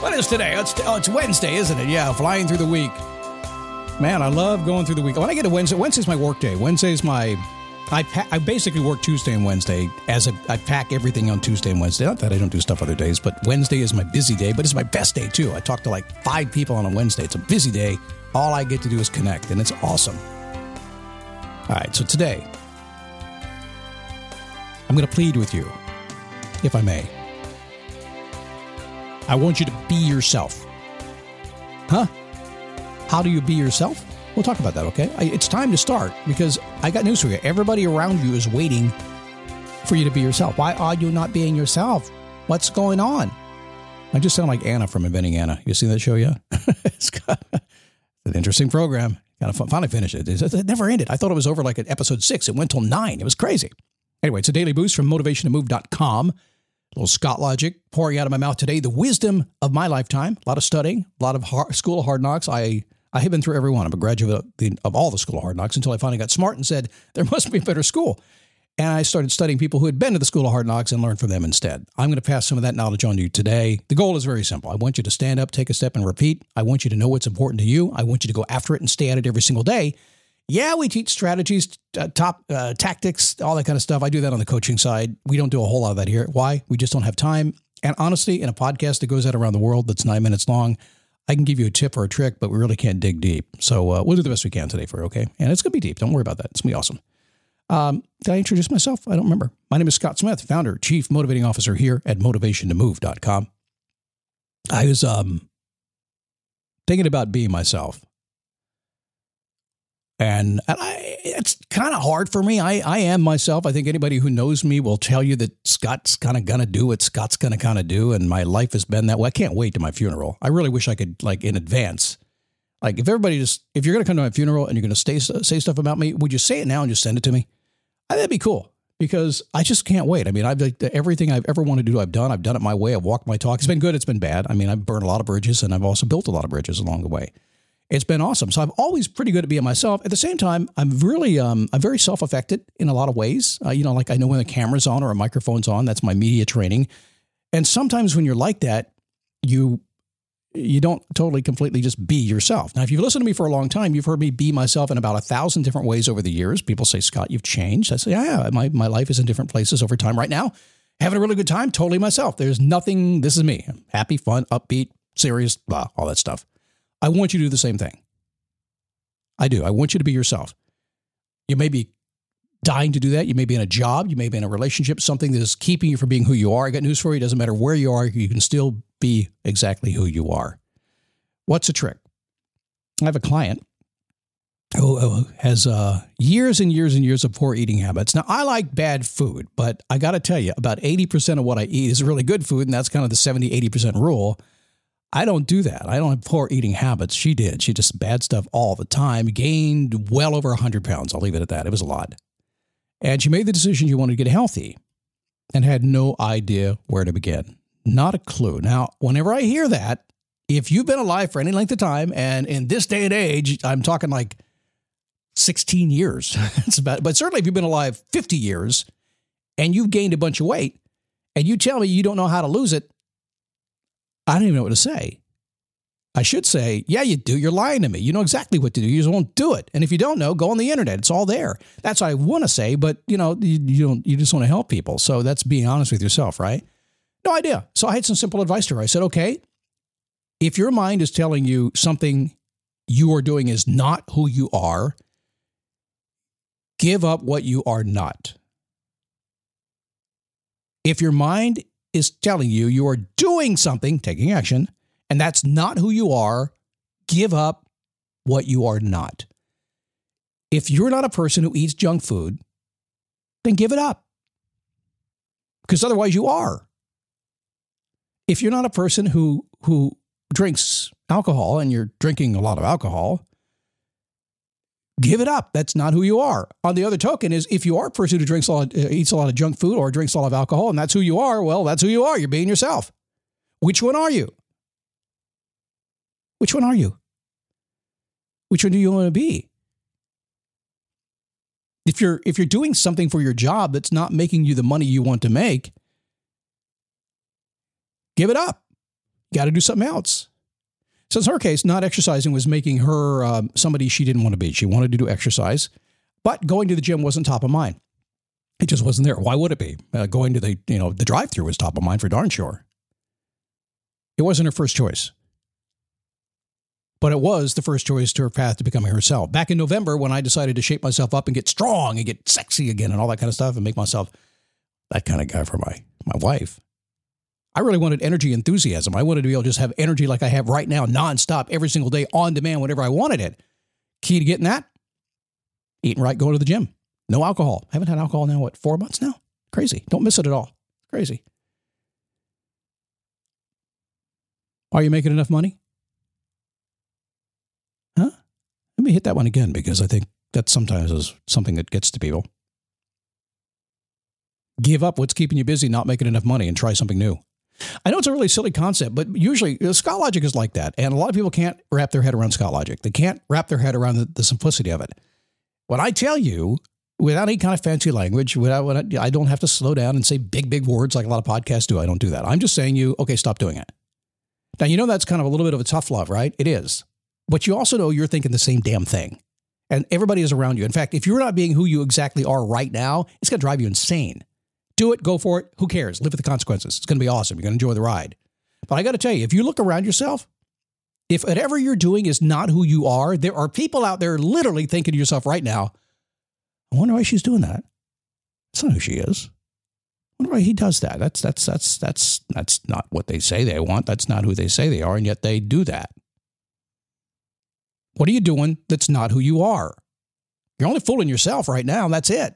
What is today? It's, oh, it's Wednesday, isn't it? Yeah, flying through the week. Man, I love going through the week. When I get to Wednesday, Wednesday's my work day. Wednesday's my. I, pa- I basically work Tuesday and Wednesday as a, I pack everything on Tuesday and Wednesday. Not that I don't do stuff other days, but Wednesday is my busy day, but it's my best day too. I talk to like five people on a Wednesday. It's a busy day. All I get to do is connect, and it's awesome. All right, so today, I'm going to plead with you, if I may. I want you to be yourself. Huh? How do you be yourself? We'll talk about that, okay? It's time to start because I got news for you. Everybody around you is waiting for you to be yourself. Why are you not being yourself? What's going on? I just sound like Anna from Inventing Anna. You seen that show yet? it's an interesting program. Got to finally finish it. It it never ended. I thought it was over like at episode six. It went till nine. It was crazy. Anyway, it's a daily boost from motivationtomove.com. Little Scott logic pouring out of my mouth today. The wisdom of my lifetime. A lot of studying, a lot of hard, school of hard knocks. I I have been through every one. I'm a graduate of, the, of all the school of hard knocks until I finally got smart and said there must be a better school. And I started studying people who had been to the school of hard knocks and learned from them instead. I'm going to pass some of that knowledge on to you today. The goal is very simple. I want you to stand up, take a step, and repeat. I want you to know what's important to you. I want you to go after it and stay at it every single day. Yeah, we teach strategies, uh, top uh, tactics, all that kind of stuff. I do that on the coaching side. We don't do a whole lot of that here. Why? We just don't have time. And honestly, in a podcast that goes out around the world that's nine minutes long, I can give you a tip or a trick, but we really can't dig deep. So uh, we'll do the best we can today for you, okay? And it's going to be deep. Don't worry about that. It's going to be awesome. Um, did I introduce myself? I don't remember. My name is Scott Smith, founder, chief motivating officer here at motivationtomove.com. I was um, thinking about being myself. And, and I, it's kind of hard for me. I, I am myself. I think anybody who knows me will tell you that Scott's kind of going to do what Scott's going to kind of do. And my life has been that way. I can't wait to my funeral. I really wish I could, like, in advance. Like, if everybody just, if you're going to come to my funeral and you're going to stay, say stuff about me, would you say it now and just send it to me? I, that'd be cool because I just can't wait. I mean, I've like, everything I've ever wanted to do, I've done. I've done it my way. I've walked my talk. It's been good. It's been bad. I mean, I've burned a lot of bridges and I've also built a lot of bridges along the way it's been awesome. So I'm always pretty good at being myself. At the same time, I'm really um, I'm very self affected in a lot of ways. Uh, you know, like I know when the camera's on or a microphone's on. That's my media training. And sometimes when you're like that, you you don't totally completely just be yourself. Now, if you've listened to me for a long time, you've heard me be myself in about a thousand different ways over the years. People say, Scott, you've changed. I say, yeah, yeah my, my life is in different places over time. Right now, having a really good time, totally myself. There's nothing, this is me. Happy, fun, upbeat, serious, blah, all that stuff. I want you to do the same thing. I do. I want you to be yourself. You may be dying to do that. You may be in a job. You may be in a relationship, something that is keeping you from being who you are. I got news for you. It doesn't matter where you are, you can still be exactly who you are. What's the trick? I have a client who has uh, years and years and years of poor eating habits. Now, I like bad food, but I got to tell you, about 80% of what I eat is really good food, and that's kind of the 70, 80% rule. I don't do that. I don't have poor eating habits. She did. She just bad stuff all the time, gained well over 100 pounds. I'll leave it at that. It was a lot. And she made the decision she wanted to get healthy and had no idea where to begin. Not a clue. Now, whenever I hear that, if you've been alive for any length of time, and in this day and age, I'm talking like 16 years, it's about, but certainly if you've been alive 50 years and you've gained a bunch of weight and you tell me you don't know how to lose it, I don't even know what to say. I should say, yeah, you do. You're lying to me. You know exactly what to do. You just won't do it. And if you don't know, go on the internet. It's all there. That's what I want to say, but you know, you, you don't. You just want to help people. So that's being honest with yourself, right? No idea. So I had some simple advice to her. I said, okay, if your mind is telling you something you are doing is not who you are, give up what you are not. If your mind is telling you you are doing something, taking action, and that's not who you are, give up what you are not. If you're not a person who eats junk food, then give it up. Because otherwise you are. If you're not a person who who drinks alcohol and you're drinking a lot of alcohol, give it up. That's not who you are. On the other token, is if you are a person who drinks a lot, uh, eats a lot of junk food or drinks a lot of alcohol, and that's who you are, well, that's who you are. You're being yourself. Which one are you? Which one are you? Which one do you want to be? If you're if you're doing something for your job that's not making you the money you want to make, give it up. You got to do something else. So in her case, not exercising was making her um, somebody she didn't want to be. She wanted to do exercise, but going to the gym wasn't top of mind. It just wasn't there. Why would it be? Uh, going to the you know the drive-through was top of mind for darn sure. It wasn't her first choice, but it was the first choice to her path to becoming herself. Back in November, when I decided to shape myself up and get strong and get sexy again and all that kind of stuff, and make myself that kind of guy for my my wife. I really wanted energy enthusiasm. I wanted to be able to just have energy like I have right now, nonstop, every single day, on demand, whenever I wanted it. Key to getting that? Eating right, going to the gym. No alcohol. I haven't had alcohol now, what, four months now? Crazy. Don't miss it at all. Crazy. Are you making enough money? Huh? Let me hit that one again because I think that sometimes is something that gets to people. Give up what's keeping you busy, not making enough money, and try something new. I know it's a really silly concept, but usually you know, Scott Logic is like that. And a lot of people can't wrap their head around Scott Logic. They can't wrap their head around the, the simplicity of it. When I tell you, without any kind of fancy language, without, without, I don't have to slow down and say big, big words like a lot of podcasts do. I don't do that. I'm just saying you, okay, stop doing it. Now, you know that's kind of a little bit of a tough love, right? It is. But you also know you're thinking the same damn thing. And everybody is around you. In fact, if you're not being who you exactly are right now, it's going to drive you insane. Do it, go for it. Who cares? Live with the consequences. It's going to be awesome. You're going to enjoy the ride. But I got to tell you, if you look around yourself, if whatever you're doing is not who you are, there are people out there literally thinking to yourself right now, I wonder why she's doing that. That's not who she is. I wonder why he does that. That's that's that's that's that's not what they say they want. That's not who they say they are, and yet they do that. What are you doing that's not who you are? You're only fooling yourself right now. That's it.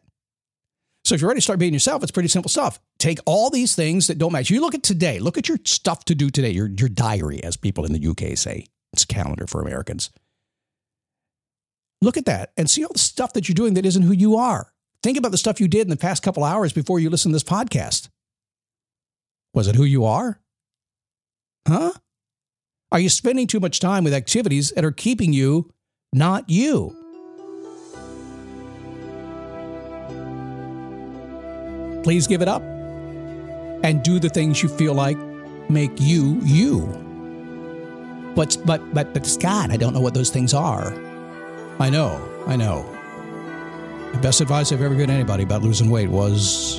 So if you're ready to start being yourself, it's pretty simple stuff. Take all these things that don't match. You look at today, look at your stuff to do today, your, your diary, as people in the UK say. It's calendar for Americans. Look at that and see all the stuff that you're doing that isn't who you are. Think about the stuff you did in the past couple hours before you listened to this podcast. Was it who you are? Huh? Are you spending too much time with activities that are keeping you not you? Please give it up and do the things you feel like make you you. But but but but Scott, I don't know what those things are. I know, I know. The best advice I've ever given anybody about losing weight was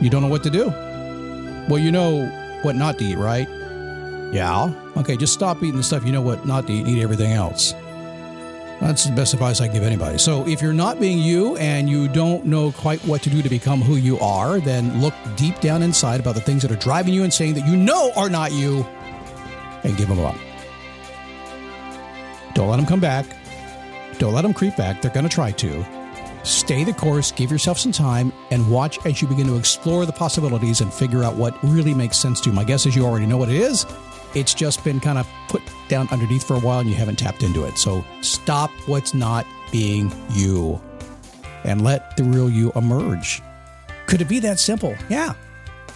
you don't know what to do. Well, you know what not to eat, right? Yeah. Okay, just stop eating the stuff you know what not to eat eat everything else. That's the best advice I can give anybody. So if you're not being you and you don't know quite what to do to become who you are, then look deep down inside about the things that are driving you and saying that you know are not you and give them up. Don't let them come back. Don't let them creep back. They're going to try to. Stay the course, give yourself some time, and watch as you begin to explore the possibilities and figure out what really makes sense to you. My guess is you already know what it is. It's just been kind of put down underneath for a while and you haven't tapped into it. So stop what's not being you and let the real you emerge. Could it be that simple? Yeah,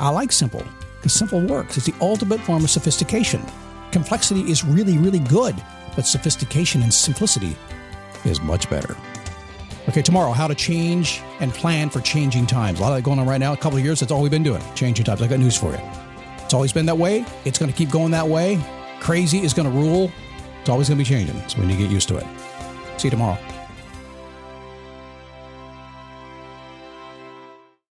I like simple because simple works. It's the ultimate form of sophistication. Complexity is really, really good, but sophistication and simplicity is much better. Okay, tomorrow, how to change and plan for changing times. A lot of that going on right now. A couple of years, that's all we've been doing, changing times. I got news for you. It's always been that way. It's going to keep going that way. Crazy is going to rule. It's always going to be changing. So we need to get used to it. See you tomorrow.